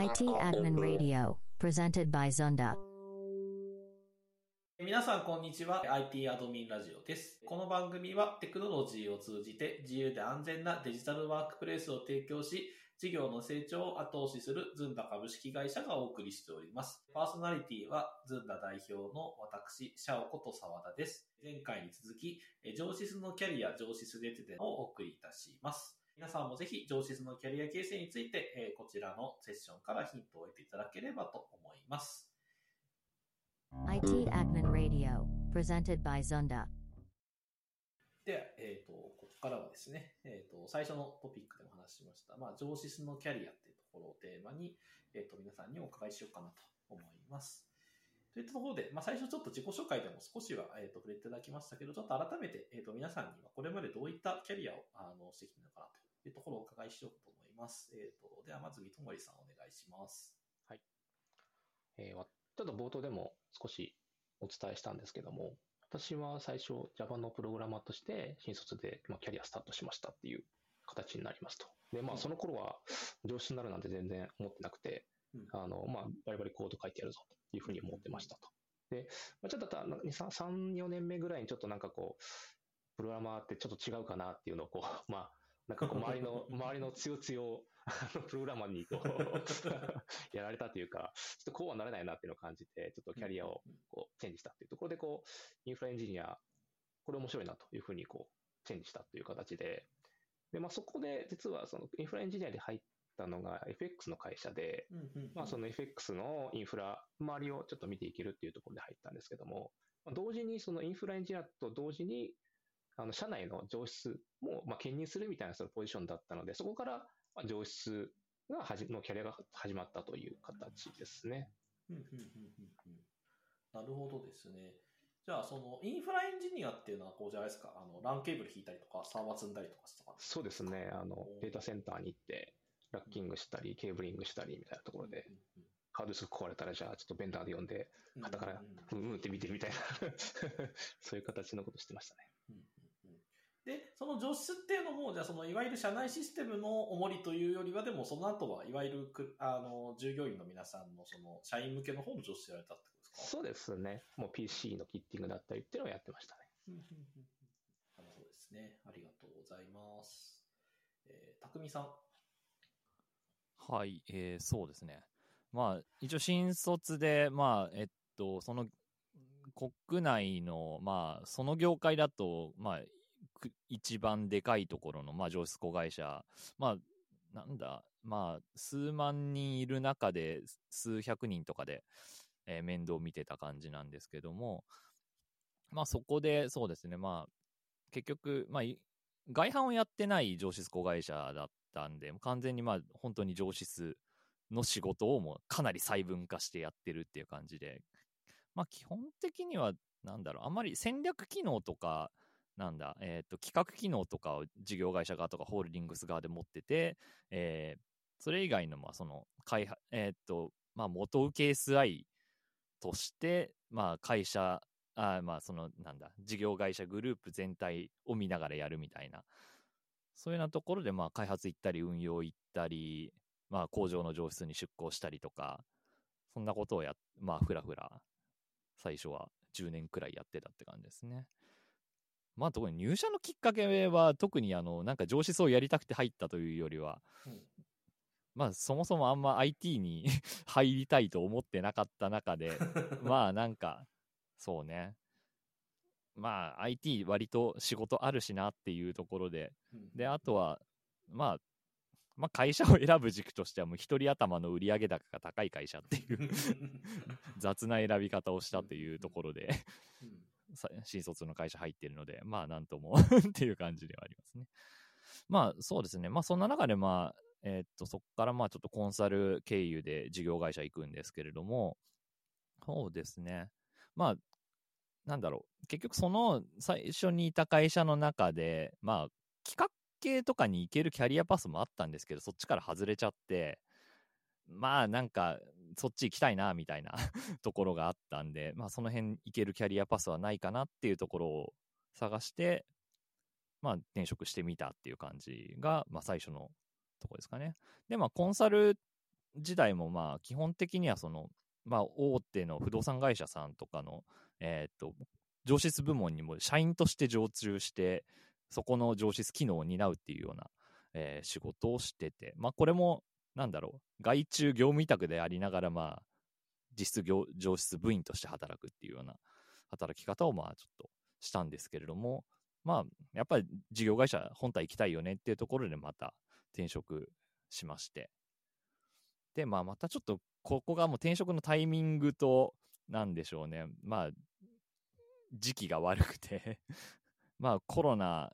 IT Admin Radio, presented by Zunda. 皆さん、こんにちは。IT アドミンラジオです。この番組はテクノロジーを通じて自由で安全なデジタルワークプレイスを提供し、事業の成長を後押しするズンダ株式会社がお送りしております。パーソナリティはズンダ代表の私、シャオこと沢田です。前回に続き、上シスのキャリア、上シスレテデをお送りいたします。皆さんもぜひ上シスのキャリア形成について、えーこちらのセッションからヒントを得ていただければと思います。IT Admin Radio, presented by Zunda. で、えっ、と、ここからはですね、えっ、と、最初のトピックでも話しました、まあ、上シスのキャリアっていうところをテーマに、えっ、と、皆さんにお伺いしようかなと思います。といったところで、まあ、最初ちょっと自己紹介でも少しは、えっ、と、触れていただきましたけど、ちょっと改めて、えっ、と、皆さんにはこれまでどういったキャリアを、あの、してきたのかなというところをお伺いしようと思います。えっ、と、では、まず、三森さんお願いします。えーわちょっと冒頭でも少しお伝えしたんですけども、私は最初 Java のプログラマーとして新卒で、まあ、キャリアスタートしましたっていう形になりますと。で、まあうんその頃は上司になるなんて全然思ってなくて、うんあの、まあバリバリコード書いてやるぞというふうに思ってましたと。で、まあ、ちょっと3、3 4年目ぐらいにちょっとなんかこう、プログラマーってちょっと違うかなっていうのをこう、まあ、なんかこう周りの、周りの強強をあのプログラマーにこう、やられたというか、ちょっとこうはなれないなっていうのを感じて、ちょっとキャリアをこうチェンジしたっていうところで、こう、インフラエンジニア、これ面白いなというふうにこう、チェンジしたという形で、で、まあそこで実はそのインフラエンジニアで入ったのが FX の会社で、まあその FX のインフラ、周りをちょっと見ていけるっていうところで入ったんですけども、まあ同時にそのインフラエンジニアと同時に、あの、社内の上司も、まあ、兼任するみたいなそのポジションだったので、そこから、まあ、上司がはじ、のキャリアが始まったという形ですね。なるほどですね。じゃあ、そのインフラエンジニアっていうのは、こうじゃないですか、あの、ランケーブル引いたりとか、サーバー積んだりとかしたかそうですね。あの、データセンターに行って、ラッキングしたり、ケーブリングしたりみたいなところで、うんうんハードディスク壊れたら、じゃあちょっとベンダーで呼んで、うん旗からうんうんって見てるみたいな、そういう形のことしてましたね。その除湿っていうのも、じゃあそのいわゆる社内システムの重りというよりは、でもその後はいわゆるくあの従業員の皆さんのその社員向けの方の除湿やられたってことですか？そうですね。もう PC のキッティングだったりっていうのをやってましたね。うんうんうんうんなるほどですね。ありがとうございます。えー、たくみさん。はい、えーそうですね。まあ、一応新卒で、まあ、えっと、その、国内の、まあ、その業界だと、まあ、く一番でかいところの、まあ、上質子会社、まあ、なんだ、まあ、数万人いる中で、数百人とかで、えー面倒を見てた感じなんですけども、まあ、そこで、そうですね、まあ、結局、まあ、外販をやってない上質子会社だったんで、完全にまあ本当に上質の仕事をもうかなり細分化してやってるっていう感じで、まあ基本的にはなんだろう、あんまり戦略機能とか、なんだ、えっ、と、企画機能とかを事業会社側とかホールディングス側で持ってて、えーそれ以外の、まあその、開発、えっ、と、まあ元請け SI として、まあ会社、あまあその、なんだ、事業会社グループ全体を見ながらやるみたいな、そういうようなところで、まあ開発行ったり、運用行ったり、まあ工場の上質に出向したりとか、そんなことをや、まあふらふら、最初は10年くらいやってたって感じですね。まあ特に入社のきっかけは、特にあの、なんか上質をやりたくて入ったというよりは、うん。まあそもそもあんま IT に 入りたいと思ってなかった中で、まあなんか、そうね。まあ IT 割と仕事あるしなっていうところで、うん。で、あとは、まあ、まあ会社を選ぶ軸としてはもう一人頭の売上高が高い会社っていう 雑な選び方をしたというところで、うん。さ 新卒の会社入ってるので、まあなんとも っていう感じではありますね。まあそうですね。まあそんな中でまあ、えーっと、そこからまあちょっとコンサル経由で事業会社行くんですけれども、そうですね。まあ、なんだろう。結局その最初にいた会社の中で、まあ企画系とかに行けるキャリアパスもあったんですけど、そっちから外れちゃって、まあなんか、そっち行きたいな、みたいな ところがあったんで、まあその辺行けるキャリアパスはないかなっていうところを探して、まあ転職してみたっていう感じが、まあ最初のとこですかね。で、まあコンサル時代もまあ基本的にはその、まあ大手の不動産会社さんとかの、えっ、と、上質部門にも社員として常駐して、そこの上質機能を担うっていうような、えー仕事をしてて、まあこれも、なんだろう、外注業務委託でありながら、まあ、実質業上質部員として働くっていうような働き方をまあちょっとしたんですけれども、まあ、やっぱり事業会社本体行きたいよねっていうところでまた転職しまして。で、まあまたちょっとここがもう転職のタイミングと、なんでしょうね。まあ、時期が悪くて、まあコロナ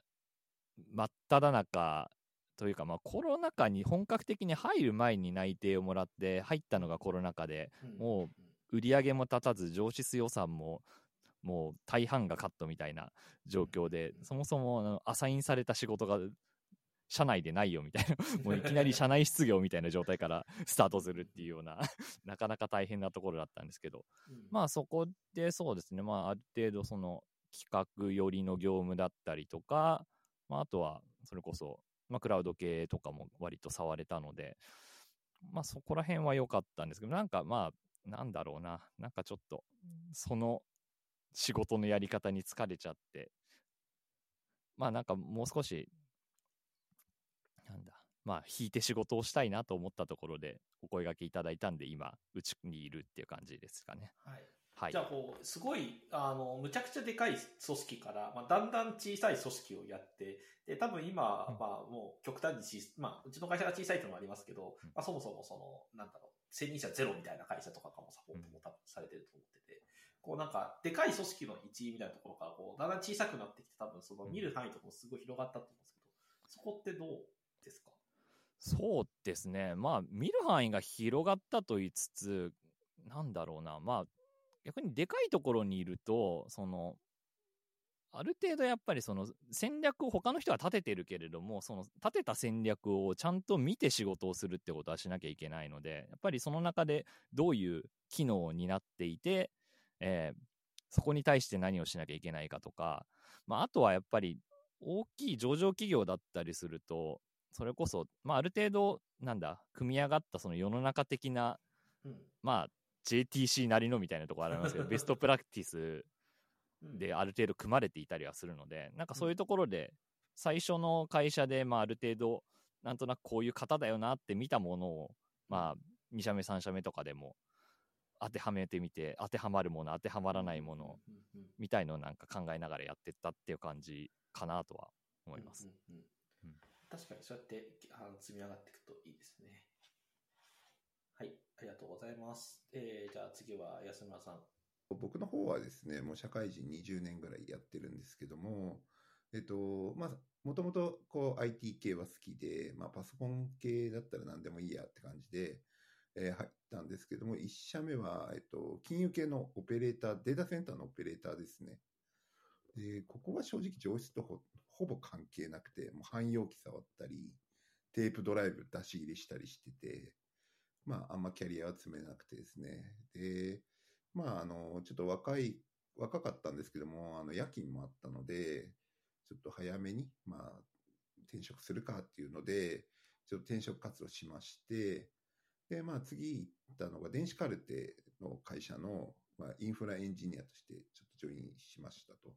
真っ只中というか、まあコロナ禍に本格的に入る前に内定をもらって、入ったのがコロナ禍で、もう売り上げも立たず上質予算ももう大半がカットみたいな状況で、そもそもアサインされた仕事が社内でないよみたいな、もういきなり社内失業みたいな状態からスタートするっていうような、なかなか大変なところだったんですけど、うん。まあそこでそうですね、まあある程度その企画寄りの業務だったりとか、まああとはそれこそ、まあクラウド系とかも割と触れたので、まあそこら辺は良かったんですけど、なんかまあ、なんだろうな、なんかちょっと、その仕事のやり方に疲れちゃって、まあなんかもう少し、なんだ、まあ引いて仕事をしたいなと思ったところでお声掛けいただいたんで、今、うちにいるっていう感じですかね。はい。はいじゃ。あこう、すごい、あの、むちゃくちゃでかい組織から、まあ、だんだん小さい組織をやって、で、多分今、うんまあ、もう極端に小さまあ、うちの会社が小さいっていうのもありますけど、うんまあ、そもそもその、なんだろう、専任者ゼロみたいな会社とかかもサポートも多分されてると思ってて、こうなんか、でかい組織の一員みたいなところから、こう、だんだん小さくなってきて、多分その見る範囲とかもすごい広がったと思うんですけど、そこってどうですか？そうですね。まあ、見る範囲が広がったと言いつつ、なんだろうな。まあ、逆にでかいところにいると、その、ある程度やっぱりその戦略を他の人は立ててるけれども、その立てた戦略をちゃんと見て仕事をするってことはしなきゃいけないので、やっぱりその中でどういう機能を担っていて、えーそこに対して何をしなきゃいけないかとか、まあ、あとはやっぱり大きい上場企業だったりすると、それこそ、まあ、ある程度、なんだ、組み上がったその世の中的な、うん。まあ、JTC なりのみたいなところありますけど、ベストプラクティスうん。である程度組まれていたりはするので、なんかそういうところで、最初の会社で、まあ、ある程度、なんとなくこういう方だよなって見たものを、まあ、2社目、3社目とかでも、当てはめてみて、当てはまるもの、当てはまらないもの、みたいのをなんか考えながらやってったっていう感じかなとは思います。うんうんうん。うん。確かにそうやってあの積み上がっていくといいですね。はい、ありがとうございます。えー、じゃあ次は安村さん。僕の方はですね、もう社会人20年ぐらいやってるんですけども、えっと、まあ、もともとこう IT 系は好きで、まあ、パソコン系だったら何でもいいやって感じで、えー入ったんですけども、1社目は、えっと、金融系のオペレーター、データセンターのオペレーターですね。で、ここは正直上質とほほぼ関係なくて、もう汎用機触ったり、テープドライブ出し入れしたりしてて、まあ、あんまキャリアは積めなくてですね。で、まあ、あの、ちょっと若い、若かったんですけども、あの、夜勤もあったので、ちょっと早めに、まあ、転職するかっていうので、ちょっと転職活動しまして、で、まあ、次行ったのが、電子カルテの会社の、まあ、インフラエンジニアとして、ちょっとジョインしましたと。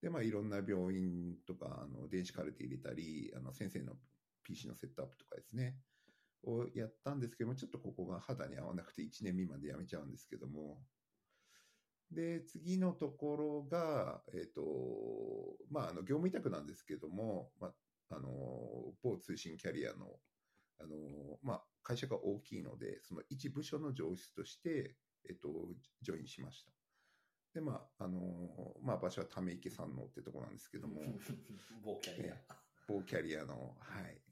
で、まあ、いろんな病院とか、あの、電子カルテ入れたり、あの、先生の PC のセットアップとかですね、をやったんですけども、ちょっとここが肌に合わなくて1年未満で辞めちゃうんですけども、で、次のところが、えっ、と、まあ、あの、業務委託なんですけども、まあ、あの、某通信キャリアの、あの、まあ、会社が大きいので、その一部署の上司として、えっ、と、ジョインしました。で、まあ、あの、まあ、場所はため池山王ってとこなんですけども、某キャリア。某キャリアの、はい。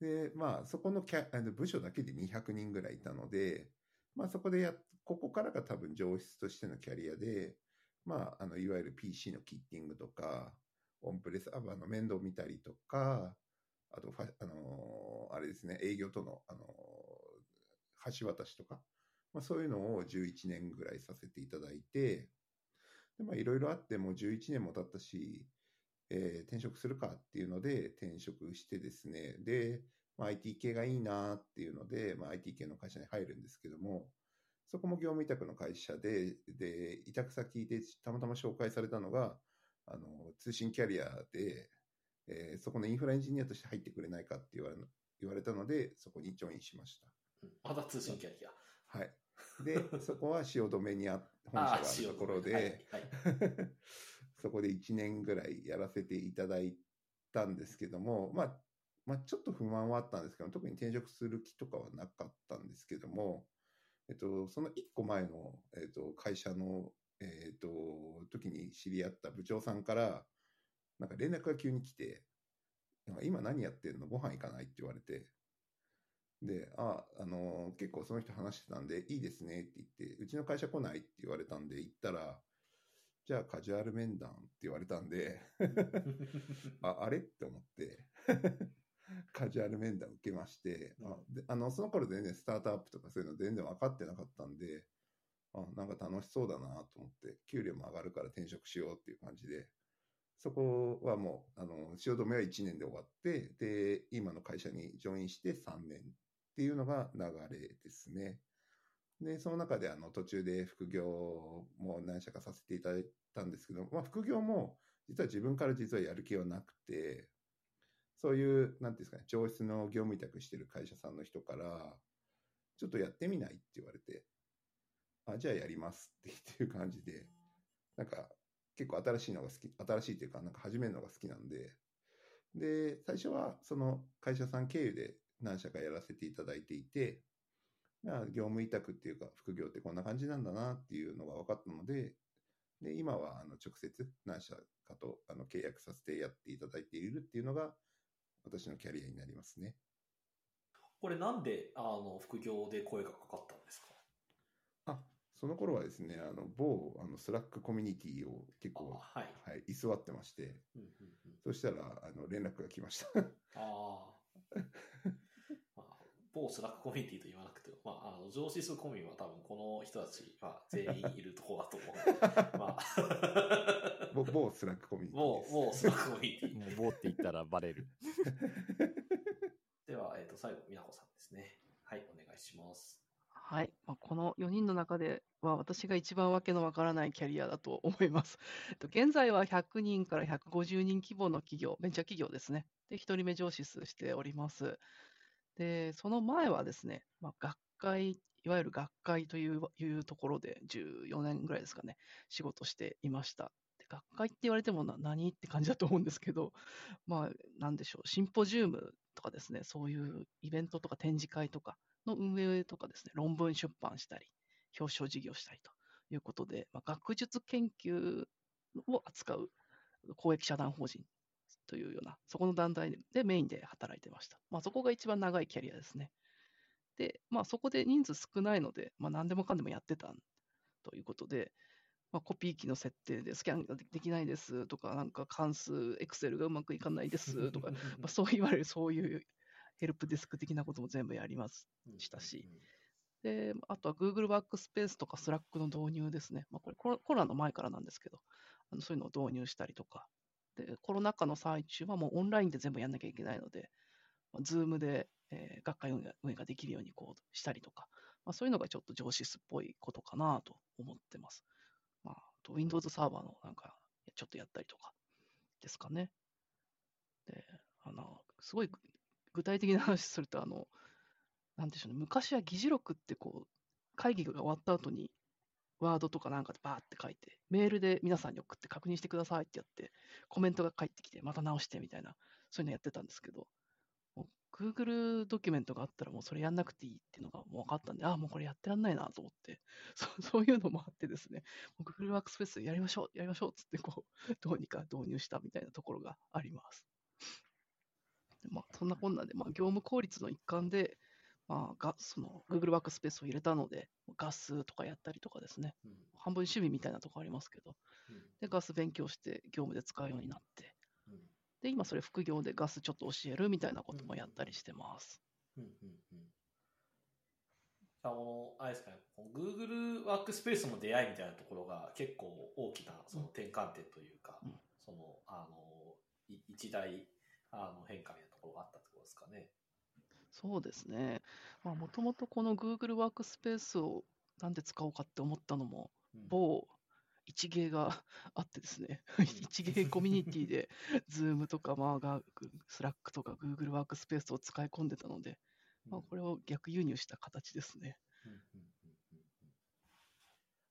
で、まあ、そこのキャあの部署だけで200人ぐらいいたので、まあ、そこでや、ここからが多分上質としてのキャリアで、まあ、あの、いわゆる PC のキッティングとか、オンプレスアバーの面倒を見たりとか、あとファ、あのーあれですね、営業との、あのー橋渡しとか、まあ、そういうのを11年ぐらいさせていただいて、で、まあ、いろいろあって、もう11年も経ったし、えー転職するかっていうので転職してですね、で、まあ、IT 系がいいなっていうので、まあ、IT 系の会社に入るんですけども、そこも業務委託の会社で、で、委託先でたまたま紹介されたのが、あの、通信キャリアで、えーそこのインフラエンジニアとして入ってくれないかって言われ言われたので、そこにジョインしました。うんまた通信キャリア。はい。で、そこは汐留にあ本社があるところで、はいはい そこで1年ぐらいやらせていただいたんですけども、まあ、まあ、ちょっと不満はあったんですけど、特に転職する気とかはなかったんですけども、えっと、その1個前の、えっと、会社の、えっと、時に知り合った部長さんから、なんか連絡が急に来て、今何やってんの？ご飯行かないって言われて、で、あ、あの、結構その人話してたんで、いいですねって言って、うちの会社来ないって言われたんで、行ったら、じゃあカジュアル面談って言われたんで、あ、あれ？って思って、カジュアル面談受けまして、あであの、その頃全然スタートアップとかそういうの全然分かってなかったんで、あ、なんか楽しそうだなと思って、給料も上がるから転職しようっていう感じで、そこはもう、あの、汐留は1年で終わって、で、今の会社にジョインして3年っていうのが流れですね。で、その中であの途中で副業も何社かさせていただいたんですけど、まあ副業も実は自分から実はやる気はなくて、そういう、なんていうんですかね、上質の業務委託してる会社さんの人から、ちょっとやってみないって言われて、あ、じゃあやりますっていう感じで、なんか結構新しいのが好き、新しいっていうか、なんか始めるのが好きなんで、で、最初はその会社さん経由で何社かやらせていただいていて、業務委託っていうか、副業ってこんな感じなんだなっていうのが分かったので、で、今はあの直接何社かとあの契約させてやっていただいているっていうのが、私のキャリアになりますね。これなんで、あの、副業で声がかかったんですか？あ、その頃はですね、あの、某、あの、スラックコミュニティを結構、あはい。はい、居座ってまして、うんうんうんそしたら、あの、連絡が来ました。ああ。まあ、某 Slack コミュニティと言わなくまあ、あの、情シスコミュは多分この人たちは全員いるところだと思うので、まあ、某某 Slack コミュニティ某です。某 Slack コミュニティ。もう某って言ったらバレる。では、えっ、と、最後、みなこさんですね。はい、お願いします。はい。まあ、この4人の中では、私が一番わけのわからないキャリアだと思います。えっと現在は100人から150人規模の企業、ベンチャー企業ですね。で、1人目情シスしております。で、その前はですね、まあ、学会、いわゆる学会といういうところで14年ぐらいですかね、仕事していました。で学会って言われてもな何って感じだと思うんですけど、まあ、なんでしょう、シンポジウムとかですね、そういうイベントとか展示会とかの運営とかですね、論文出版したり、表彰事業したりということで、まあ、学術研究を扱う公益社団法人というような、そこの団体でメインで働いてました。まあ、そこが一番長いキャリアですね。で、まあ、そこで人数少ないので、まあ、何でもかんでもやってたということで、まあ、コピー機の設定でスキャンがでできないですとか、なんか関数、エクセルがうまくいかないですとか、まあ、そう言われるそういうヘルプデスク的なことも全部やります。したしで、あとは Google ワークスペースとか Slack の導入ですね。まあ、これコロコロナの前からなんですけど、あのそういうのを導入したりとか。で、コロナ禍の最中はもうオンラインで全部やんなきゃいけないので、まあ、Zoom で、えー学会運営ができるようにこうしたりとか、まあ、そういうのがちょっと上司っぽいことかなと思ってます。まあ、と Windows サーバーのなんかちょっとやったりとかですかね。で、あの、すごい具体的な話すると、あの、なんでしょうね、昔は議事録ってこう、会議が終わった後に、ワードとかなんかでバーって書いて、メールで皆さんに送って確認してくださいってやって、コメントが返ってきて、また直してみたいな、そういうのやってたんですけど、Google ドキュメントがあったらもうそれやんなくていいっていうのがもう分かったんで、ああ、もうこれやってらんないなと思って、そう そういうのもあってですね、Google ワークスペースやりましょう、やりましょうっつって、こう、どうにか導入したみたいなところがあります。でまあ、そんなこんなで、まあ、業務効率の一環で、まあ、がその Google ワークスペースを入れたので、ガスとかやったりとかですね、うん。半分趣味みたいなとこありますけど、うん。で、ガス勉強して業務で使うようになって、うんで、今それ副業でガスちょっと教えるみたいなこともやったりしてます。うんうんうんあ、この、あれですかね、Google ワークスペースの出会いみたいなところが結構大きなその転換点というか、うんその、あの、い一大あの変化みたいなところがあったってことですかね。そうですね。まあ、もともとこの Google ワークスペースをなんで使おうかって思ったのも、うん某一芸が あってですね、一芸コミュニティで Zoom とか、まあ、が Slack とか Google ワークスペースを使い込んでたので、まあ、これを逆輸入した形ですね。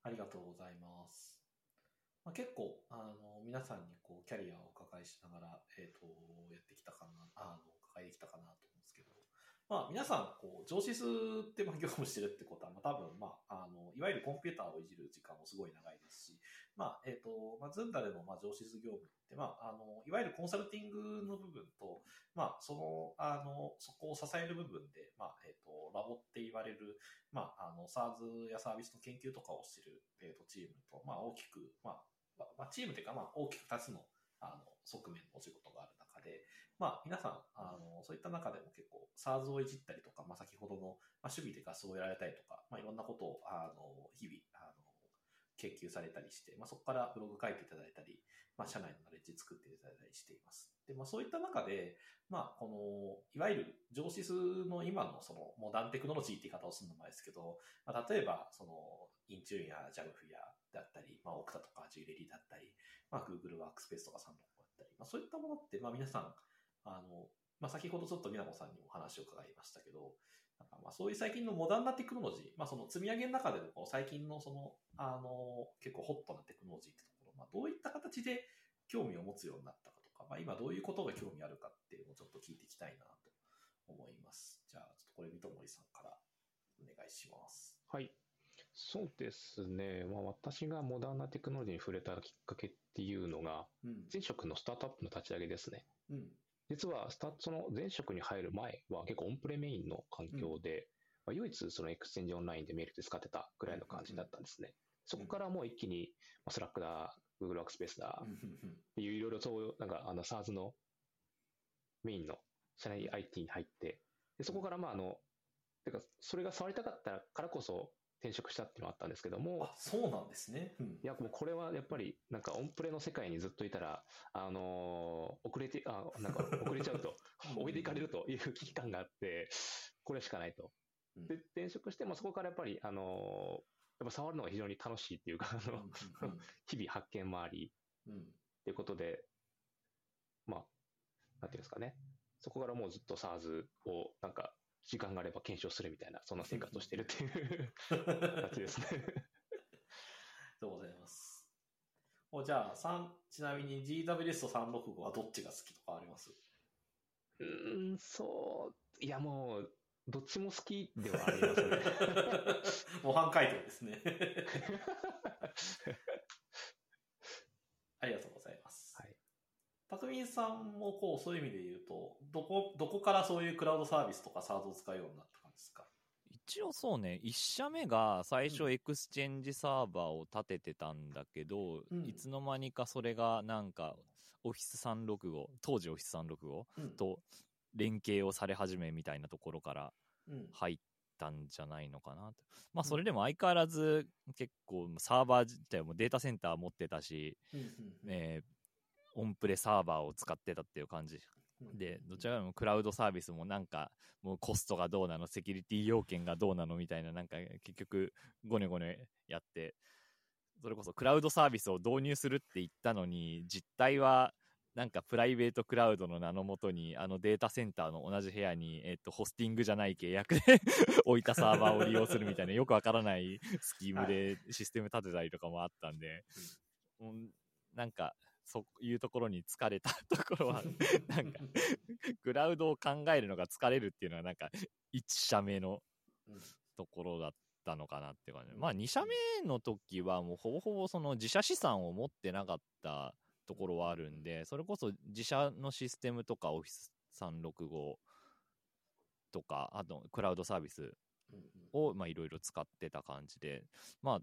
ありがとうございます。まあ、結構、あの、皆さんにこう、キャリアをお伺いしながら、えっ、と、やってきたかな、あの、お伺いできたかなと思うんですけど、まあ、皆さん、こう、上司数って、まあ、業務してるってことは、まあ、多分、まあ、あの、いわゆるコンピューターをいじる時間もすごい長いですし、まあ、えっ、と、まあ、ズンダでの、まあ、上司数業務って、まあ、あの、いわゆるコンサルティングの部分と、まあ、その、あの、そこを支える部分で、まあ、えっ、と、ラボって言われる、まあ、あの、SARS やサービスの研究とかをしてる、えー、とチームと、まあ、大きく、まあまあチームというか、まあ、大きく2つの、あの、側面のお仕事がある中で、まあ、皆さん、あの、そういった中でも結構、SARS をいじったりとか、まあ、先ほどの、まあ、守備でガスをやられたりとか、まあ、いろんなことを、あの、日々、あの、研究されたりして、まあ、そこからブログ書いていただいたり、まあ、社内のナレッジ作っていただいたりしています。で、まあ、そういった中で、まあ、この、いわゆる上司数の今のそのモダンテクノロジーって言い方をするのもあれですけど、まあ、例えば、その、インチューンや JALF やだったり、まあ、オクタとか JReady だったり、まあ、Google ワークスペースとかサンドだったり、まあ、そういったものって、まあ、皆さん、あの、まあ、先ほどちょっとみなこさんにも話を伺いましたけど、なんかまあそういう最近のモダンなテクノロジー、まあ、その積み上げの中での最近のその、あの、結構ホットなテクノロジーってところ、まあ、どういった形で興味を持つようになったかとか、まあ、今どういうことが興味あるかっていうのをちょっと聞いていきたいなと思います。じゃあ、ちょっとこれ、三戸森さんからお願いします。はい。そうですね。まあ、私がモダンなテクノロジーに触れたきっかけっていうのが、うん。前職のスタートアップの立ち上げですね。うん。実はスタその前職に入る前は結構オンプレメインの環境で、まあ、唯一その Exchange Online でメールで使ってたぐらいの感じだったんですね。そこからもう一気に、まあ、 Slack だ、Google Workspace だ、っていういろいろそういう、なんかあの SARS のメインの社内 IT に入って、でそこからまああの、てかそれが触りたかったからこそ転職したっていうのがあったんですけどもあ、、そうなんですね。うん。いや、もうこれはやっぱり、なんかオンプレの世界にずっといたら、あのー遅れて、あ、なんか遅れちゃうと、置いていかれるという危機感があって、これしかないと。うんで、転職して、まあ、そこからやっぱり、あのーやっぱ触るのが非常に楽しいっていうか、あの、日々発見もあり、うんうんっていうことで、まあ、なんていうんですかね。そこからもうずっと SARS を、なんか、時間があれば検証するみたいな、そんな生活をしてるっていう 形ですね。ありがとうございます。おじゃあ、三ちなみに GWS と365はどっちが好きとかあります？うーん、そう、いやもう、どっちも好きではありますね。模範解答ですね。ありがとうございます。はい。たくみんさんもこう、そういう意味で言うと、どこ、どこからそういうクラウドサービスとか SaaS を使うようになった感じですか？一応そうね、1社目が最初 Exchange サーバーを立ててたんだけど、うんいつの間にかそれがなんか、オフィス365、当時オフィス365うん。と連携をされ始めみたいなところからうん。入ったんじゃないのかなと。まあそれでも相変わらず結構サーバー自体もデータセンター持ってたし、うんえーオンプレサーバーを使ってたっていう感じ。で、どちらかというとクラウドサービスもなんか、もうコストがどうなの、セキュリティ要件がどうなのみたいな、なんか結局、ごねごねやって、それこそクラウドサービスを導入するって言ったのに、実態は、なんかプライベートクラウドの名のもとに、あのデータセンターの同じ部屋に、えっと、ホスティングじゃない契約で 置いたサーバーを利用するみたいな、よくわからないスキームでシステム立てたりとかもあったんで、うん、なんか、そういうところに疲れたところは、なんか、クラウドを考えるのが疲れるっていうのは、なんか、1社目のうんところだったのかなって感じ。まあ、2社目の時は、もうほぼほぼその自社資産を持ってなかったところはあるんで、それこそ自社のシステムとか、オフィス365とか、あと、クラウドサービスを、まあ、いろいろ使ってた感じで、まあ、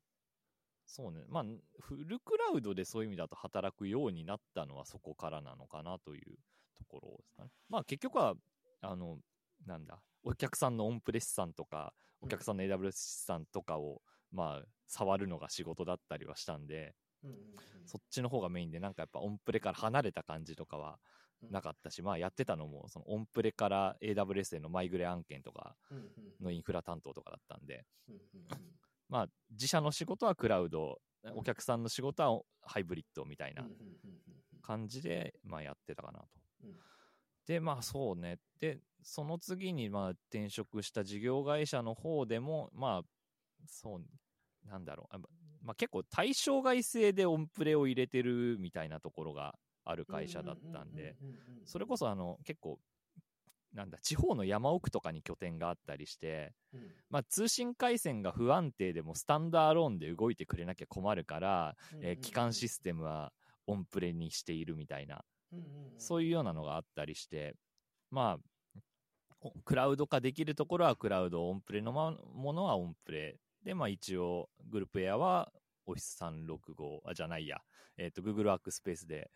そうね、まあ、フルクラウドでそういう意味だと働くようになったのはそこからなのかなというところですかね。まあ、結局は、あの、なんだ、お客さんのオンプレス資産とか、お客さんの AWS 資産とかを、まあ、触るのが仕事だったりはしたんで、うんうんうんそっちの方がメインで、なんかやっぱオンプレから離れた感じとかはなかったし、まあやってたのも、そのオンプレから AWS へのマイグレ案件とかうんうんのインフラ担当とかだったんで、うんうんまあ自社の仕事はクラウド、お客さんの仕事はハイブリッドみたいな感じで、まあやってたかなと。うんで、まあそうね。で、その次にまあ転職した事業会社の方でも、まあ、そう、なんだろう。あまあ結構対象外性でオンプレを入れてるみたいなところがある会社だったんで、それこそあの結構、なんだ、地方の山奥とかに拠点があったりして、うん。まあ通信回線が不安定でもスタンダーローンで動いてくれなきゃ困るから、えー基幹システムはオンプレにしているみたいな、そういうようなのがあったりして、まあ、おクラウド化できるところはクラウド、オンプレのまものはオンプレ。で、まあ一応、グループエアは Office365、あ、じゃないや、えっ、と、Google ワークスペースで、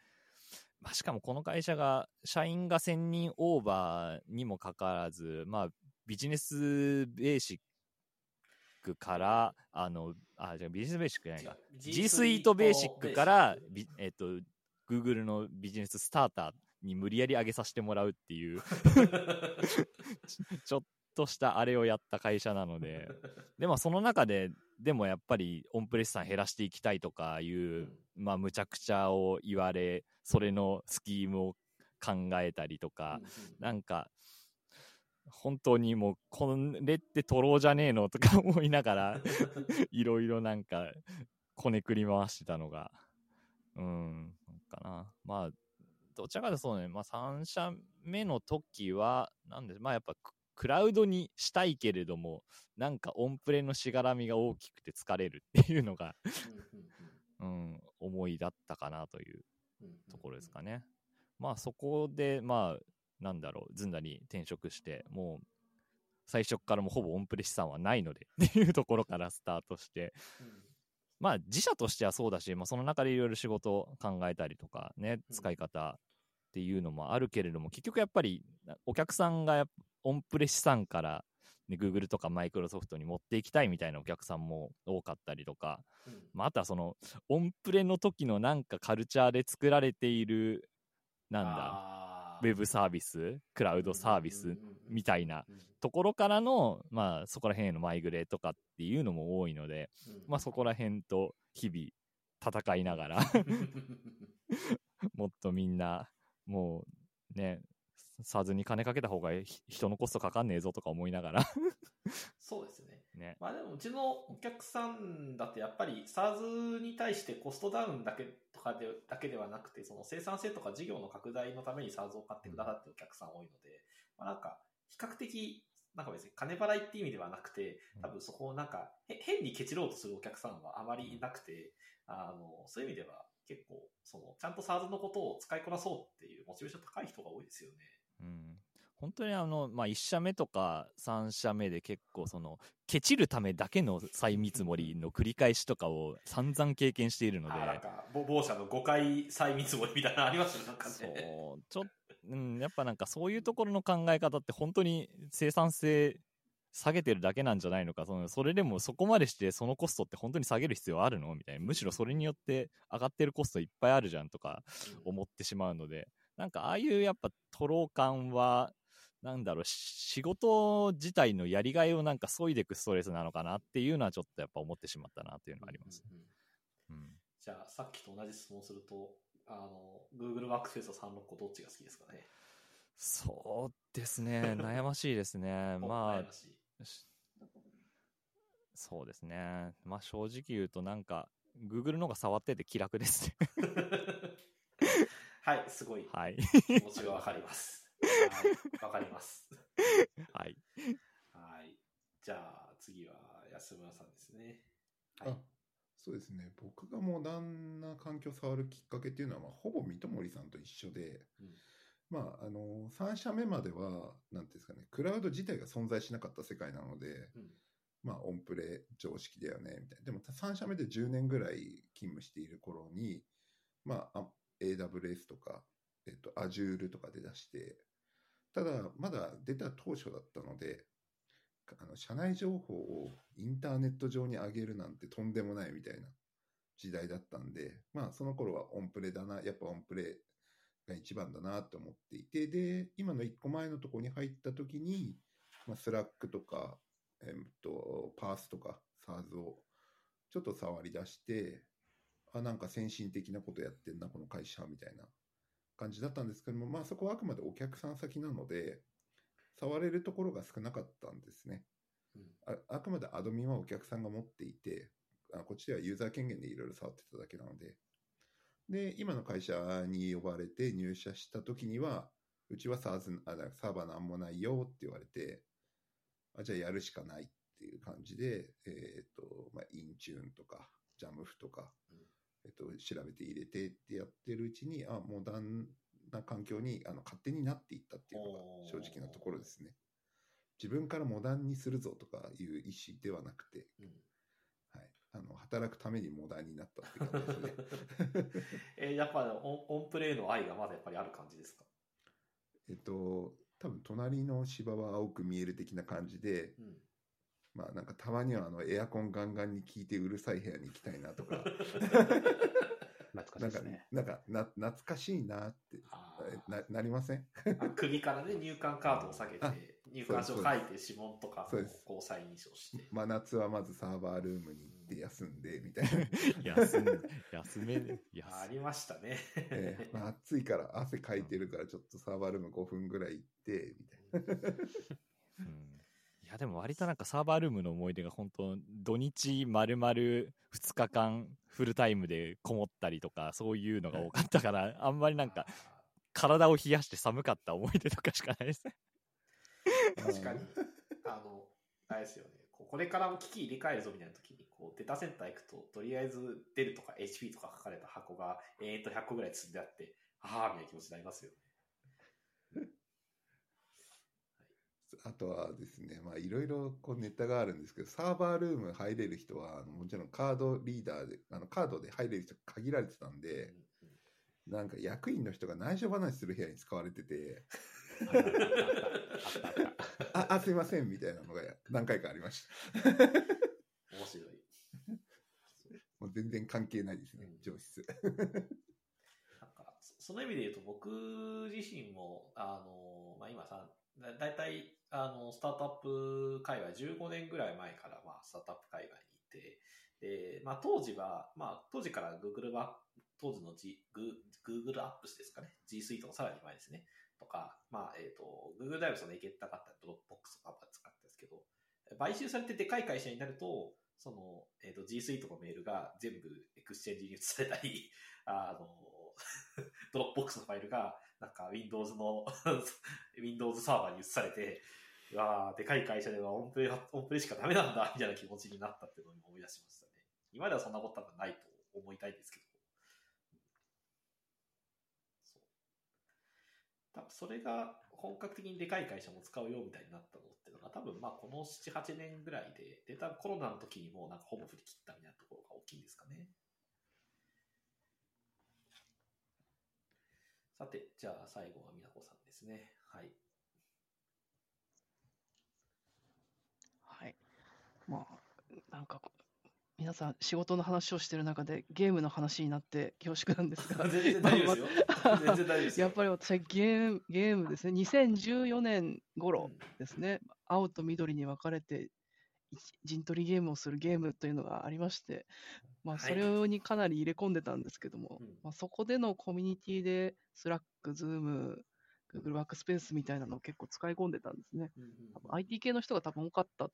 まあしかもこの会社が、社員が1000人オーバーにもかかわらず、まあ、ビジネスベーシックから、あの、あ、じゃあビジネスベーシックじゃないか。G Suite ベーシックから、ビえっ、と、Google のビジネススターターに無理やり上げさせてもらうっていう、ちちょっとしたあれをやった会社なので、でもその中で、でもやっぱりオンプレスさん減らしていきたいとかいう、まあ、むちゃくちゃを言われ、それのスキームを考えたりとか、なんか、本当にもう、これってトローじゃねえのとか思いながら、いろいろなんか、こねくり回してたのが、うん、かな。まあ、どちらかというとそうね、まあ3社目の時は、なんで、まあやっぱククラウドにしたいけれども、なんかオンプレのしがらみが大きくて疲れるっていうのが、うん、思いだったかなというところですかね。まあそこで、まあ、なんだろう、ずんだに転職して、もう、最初からもうほぼオンプレ資産はないのでっていうところからスタートして、まあ自社としてはそうだし、まあその中でいろいろ仕事を考えたりとかね、使い方っていうのもあるけれども、結局やっぱりお客さんがオンプレ資産から、ね、Google とかマイクロソフトに持っていきたいみたいなお客さんも多かったりとか、まあ、あとはその、オンプレの時のなんかカルチャーで作られている、なんだ、ウェブサービス、クラウドサービスみたいなところからの、まあそこら辺へのマイグレとかっていうのも多いので、まあそこら辺と日々戦いながら もっとみんな、もうね、さずに金かけた方がひ人のコストかかんねえぞとか思いながら そうですね。ね。まあでもうちのお客さんだってやっぱり SARS に対してコストダウンだけとかでだけではなくて、その生産性とか事業の拡大のために SARS を買ってくださってるお客さん多いので、まあなんか比較的なんか別に金払いって意味ではなくて、多分そこをなんかへ変にケチろうとするお客さんはあまりいなくて、あの、そういう意味では結構、その、ちゃんと SARS のことを使いこなそうっていうモチベーション高い人が多いですよね。うん。本当にあの、まあ、1社目とか3社目で結構その、ケチるためだけの再見積もりの繰り返しとかを散々経験しているので、あなんか、ぼ某社の5回再見積もりみたいなのありますよね、なんかね。そう、ちょっうん、やっぱなんかそういうところの考え方って本当に生産性下げてるだけなんじゃないのか、そのそれでもそこまでしてそのコストって本当に下げる必要あるの？みたいな。むしろそれによって上がってるコストいっぱいあるじゃんとか思ってしまうので、なんかああいうやっぱトロー感は、なんだろう、仕事自体のやりがいをなんか削いでいくストレスなのかなっていうのはちょっとやっぱ思ってしまったなっていうのはあります。うんうんうん。じゃあ、さっきと同じ質問すると、あの、Google ワークスペースと365どっちが好きですかね？そうですね。悩ましいですね。おまあそうですね。まあ正直言うとなんか、Google の方が触ってて気楽ですね。はい、すごいはい。気持ちがわかります。はい、わかります。はい。はい。じゃあ、次は安村さんですね。あそうですね。僕がモダンな環境を触るきっかけっていうのは、まあ、ほぼ三戸森さんと一緒で、うんまあ、あの、3社目までは、なんていうんですかね、クラウド自体が存在しなかった世界なので、うんまあ、オンプレ常識だよね、みたいな。でも、3社目で10年ぐらい勤務している頃に、まあ、あ AWS とか、えっと、Azure とかで出して、ただ、まだ出た当初だったので、あの社内情報をインターネット上に上げるなんてとんでもないみたいな時代だったんで、まあその頃はオンプレだな、やっぱオンプレが一番だなって思っていて、で、今の一個前のところに入った時に、まあ、 Slack とか、えっと、 PaaS とか、 SaaS をちょっと触り出して、あ、なんか先進的なことやってんな、この会社、みたいな感じだったんですけども、まあそこはあくまでお客さん先なので、触れるところが少なかったんですね。うんああくまでアドミンはお客さんが持っていて、あこっちではユーザー権限でいろいろ触ってただけなので。で、今の会社に呼ばれて入社した時には、うちは SARS あだサーバーなんもないよって言われて、あじゃあやるしかないっていう感じで、えっ、と、まあ、インチューンとか、ジャムフとか、うんえっ、と、調べて入れてってやってるうちに、あ、モダンな環境にあの勝手になっていったっていうのが正直なところですね。自分からモダンにするぞとかいう意思ではなくて、うんはい。あの、働くためにモダンになったって感じですね。えーやっぱオンオンプレの愛がまだやっぱりある感じですか？えっと、多分隣の芝は青く見える的な感じで、うん。まあなんかたまにはあのエアコンガンガンに効いてうるさい部屋に行きたいなとか、懐かしいなんかですね。、なんかな懐かしいなってななりません？あ首からね、入館カードを下げあて、入館証書いて指紋とかそうですこう再認証して。真夏はまずサーバールームに行って休んでみたいな。休ん 休め、休ありましたね。えーまあ、暑いから汗かいてるからちょっとサーバールーム5分ぐらい行ってみたいな。うんいやでも割となんかサーバールームの思い出が本当土日丸々2日間フルタイムでこもったりとかそういうのが多かったから あんまりなんか体を冷やして寒かった思い出とかしかないですね。確かに、あの、あれですよね。これからも機器入れ替えるぞみたいな時に、こうデータセンター行くと、とりあえずデルとか HP とか書かれた箱が延々と100個ぐらい積んであって、ああ、みたいな気持ちになりますよね。あとはですね、まあいろいろこうネタがあるんですけど、サーバールーム入れる人は、もちろんカードリーダーで、あのカードで入れる人限られてたんで、なんか役員の人が内緒話する部屋に使われてて、ああすいませんみたいなのが何回かありました。面白い。もう全然関係ないですねうん、上質。なんか、そその意味で言うと、僕自身も、あの、まあ、今さ、だだいたい、あの、スタートアップ界隈、15年ぐらい前から、まあ、スタートアップ界隈にいて、で、まあ、当時は、まあ、当時から Google は、当時の G、Goo- Google Apps ですかね。G Suite のさらに前ですね。とか、まあ、えっ、と、Google ダイブスのエゲッタがあったり、 Dropbox とか使ってたんですけど、買収されてでかい会社になると、その、えっ、と、G Suite のメールが全部 Exchange に移されたり、あの、Dropbox のファイルが、なんか Windows の Windows サーバーに移されて、うわーでかい会社ではオンプレ、オンプレしかダメなんだ、みたいな気持ちになったっていうのを思い出しましたね。今ではそんなこと多分ないと思いたいんですけど。そう。多分それが本格的にでかい会社も使うよみたいになったのっていうのが多分まあこの7、8年ぐらいで、で、多分コロナの時にもうなんかほぼ振り切ったみたいなところが大きいんですかね。さて、じゃあ最後は美奈子さんですね。はい。はい。まあ、なんか、皆さん仕事の話をしてる中でゲームの話になって恐縮なんですが、全然大丈夫です。やっぱり私はゲーム、ゲームですね、2014年頃ですね、青と緑に分かれて一陣取りゲームをするゲームというのがありまして、まあ、はい。それにかなり入れ込んでたんですけども、うん。まあ、そこでのコミュニティで、 Slack、Zoom、Google ワークスペースみたいなのを結構使い込んでたんですね。うんうん多分 IT 系の人が多分多かった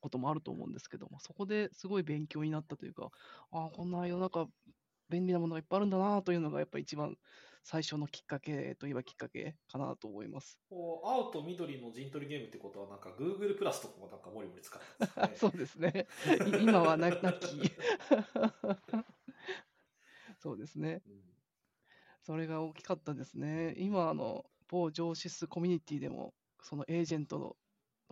こともあると思うんですけども、そこですごい勉強になったというか、ああ、こんな世の中便利なものがいっぱいあるんだなというのがやっぱり一番最初のきっかけといえばきっかけかなと思います。青と緑の陣取りゲームってことは、なんか Google プラスとかもなんかモリモリ使ってますかね。そうですね。い今はななき。そうですね。うんそれが大きかったですね。今、あの、某上シスコミュニティでも、そのエージェントの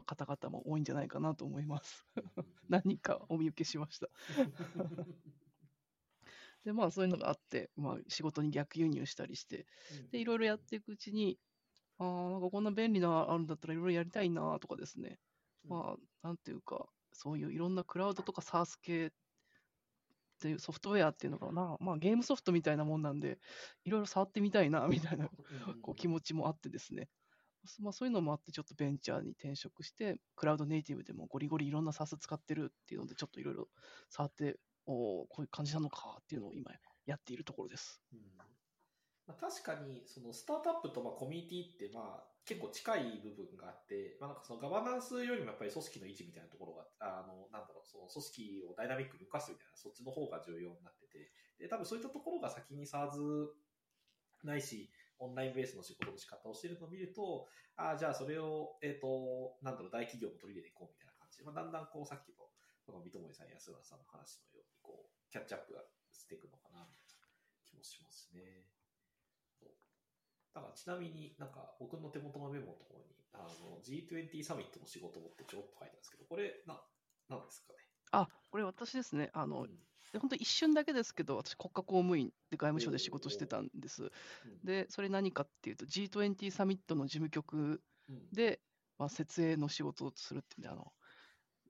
方々も多いんじゃないかなと思います。何人かお見受けしました。で、まあそういうのがあって、まあ仕事に逆輸入したりして、で、いろいろやっていくうちに、ああ、なんかこんな便利なあるんだったらいろいろやりたいなとかですね。まあ、なんていうか、そういういろんなクラウドとか SaaS 系っていうソフトウェアっていうのがな、まあ、ゲームソフトみたいなもんなんで、いろいろ触ってみたいな、みたいなこう気持ちもあってですね。まあ、そういうのもあって、ちょっとベンチャーに転職して、クラウドネイティブでもゴリゴリいろんな SAS 使ってるっていうので、ちょっといろいろ触って、おーこういう感じなのかっていうのを今やっているところです。うんまあ、確かに、そのスタートアップとまあコミュニティってまあ結構近い部分があって、まあなんかそのガバナンスよりもやっぱり組織の維持みたいなところが、あの、なんだろう、その組織をダイナミックに動かすみたいな、そっちの方が重要になってて、で、多分そういったところが先に SARS ないし、オンラインベースの仕事の仕方をしているのを見ると、ああ、じゃあそれを、えっ、と、なんだろう、大企業も取り入れていこうみたいな感じで、まあ、だんだんこうさっきの、この三友さん、安村さんの話のように、こう、キャッチアップがしていくのかな、みたいな気もしますね。だからちなみになんか僕の手元のメモのところに、あの G20 サミットの仕事ってちょろっと書いてんですけど、これ、な、なんですかね？あ、これ私ですね。あの、うんで本当一瞬だけですけど、私国家公務員で外務省で仕事してたんです。うんで、それ何かっていうと G20 サミットの事務局うんで、まあ、設営の仕事をするっていうんで、あの、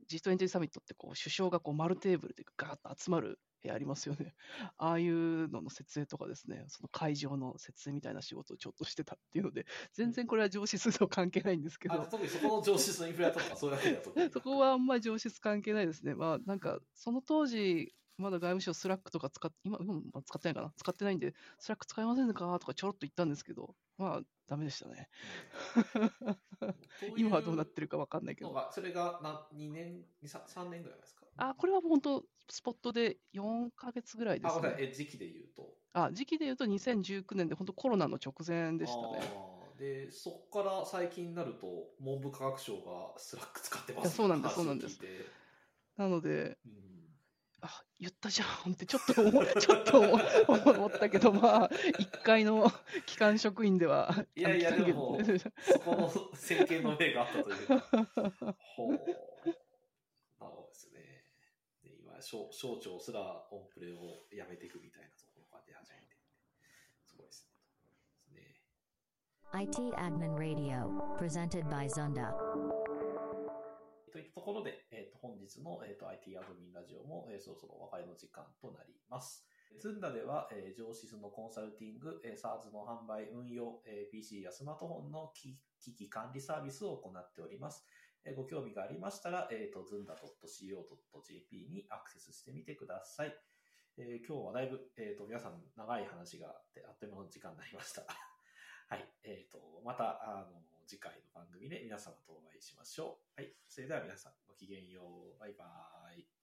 G20 サミットってこう首相がこう丸テーブルでガーッと集まる部屋ありますよね。ああいうのの設営とかですね、その会場の設営みたいな仕事をちょっとしてたっていうので、全然これは上司数と関係ないんですけど、あ特にそこの上司のインフレとかそういうわけでは特に そこはあんまり情シス関係ないですね。まあなんか、その当時、まだ外務省 Slack とか使っ今、今も使ってないかな？使ってないんで、 Slack 使いませんか？とかちょろっと言ったんですけど、まあダメでしたね。今はどうなってるかわかんないけど。それがな2年、2 3, 3年ぐらい前ですか？あ、これは本当スポットで4ヶ月ぐらいであ、すね。ごめんなさい、え時期で言うと？あ、時期で言うと2019年で本当コロナの直前でしたね。で、そこから最近になると、文部科学省が Slack 使ってますそうなんですそうなんですなので、うんあ、言ったじゃんってちょっと思 ちょっと思思ったけど、まあ、一介の期間職員では、いやいやでもそこの先見の明があったというか。ほう。なるほどですね。で今省、省庁すらオンプレをやめていくみたいなところが出始めて、すごいですね。ですね IT Admin Radio, presented by Zunda. といったところで、えー、と本日の、えー、と IT アドミンラジオも、えそろそろお別れの時間となります。ズンダでは、えー、上司のコンサルティング、えー、SARS の販売、運用、えー PC やスマートフォンの機機器管理サービスを行っております。えーご興味がありましたら、えー、と zunda.co.jp にアクセスしてみてください。えー今日はだいぶ、えー、と皆さん長い話があって、あっという間の時間になりました。はい。えっ、と、また、あの、次回の番組で皆様とお会いしましょう。はい。それでは皆さん、ごきげんよう。バイバーイ。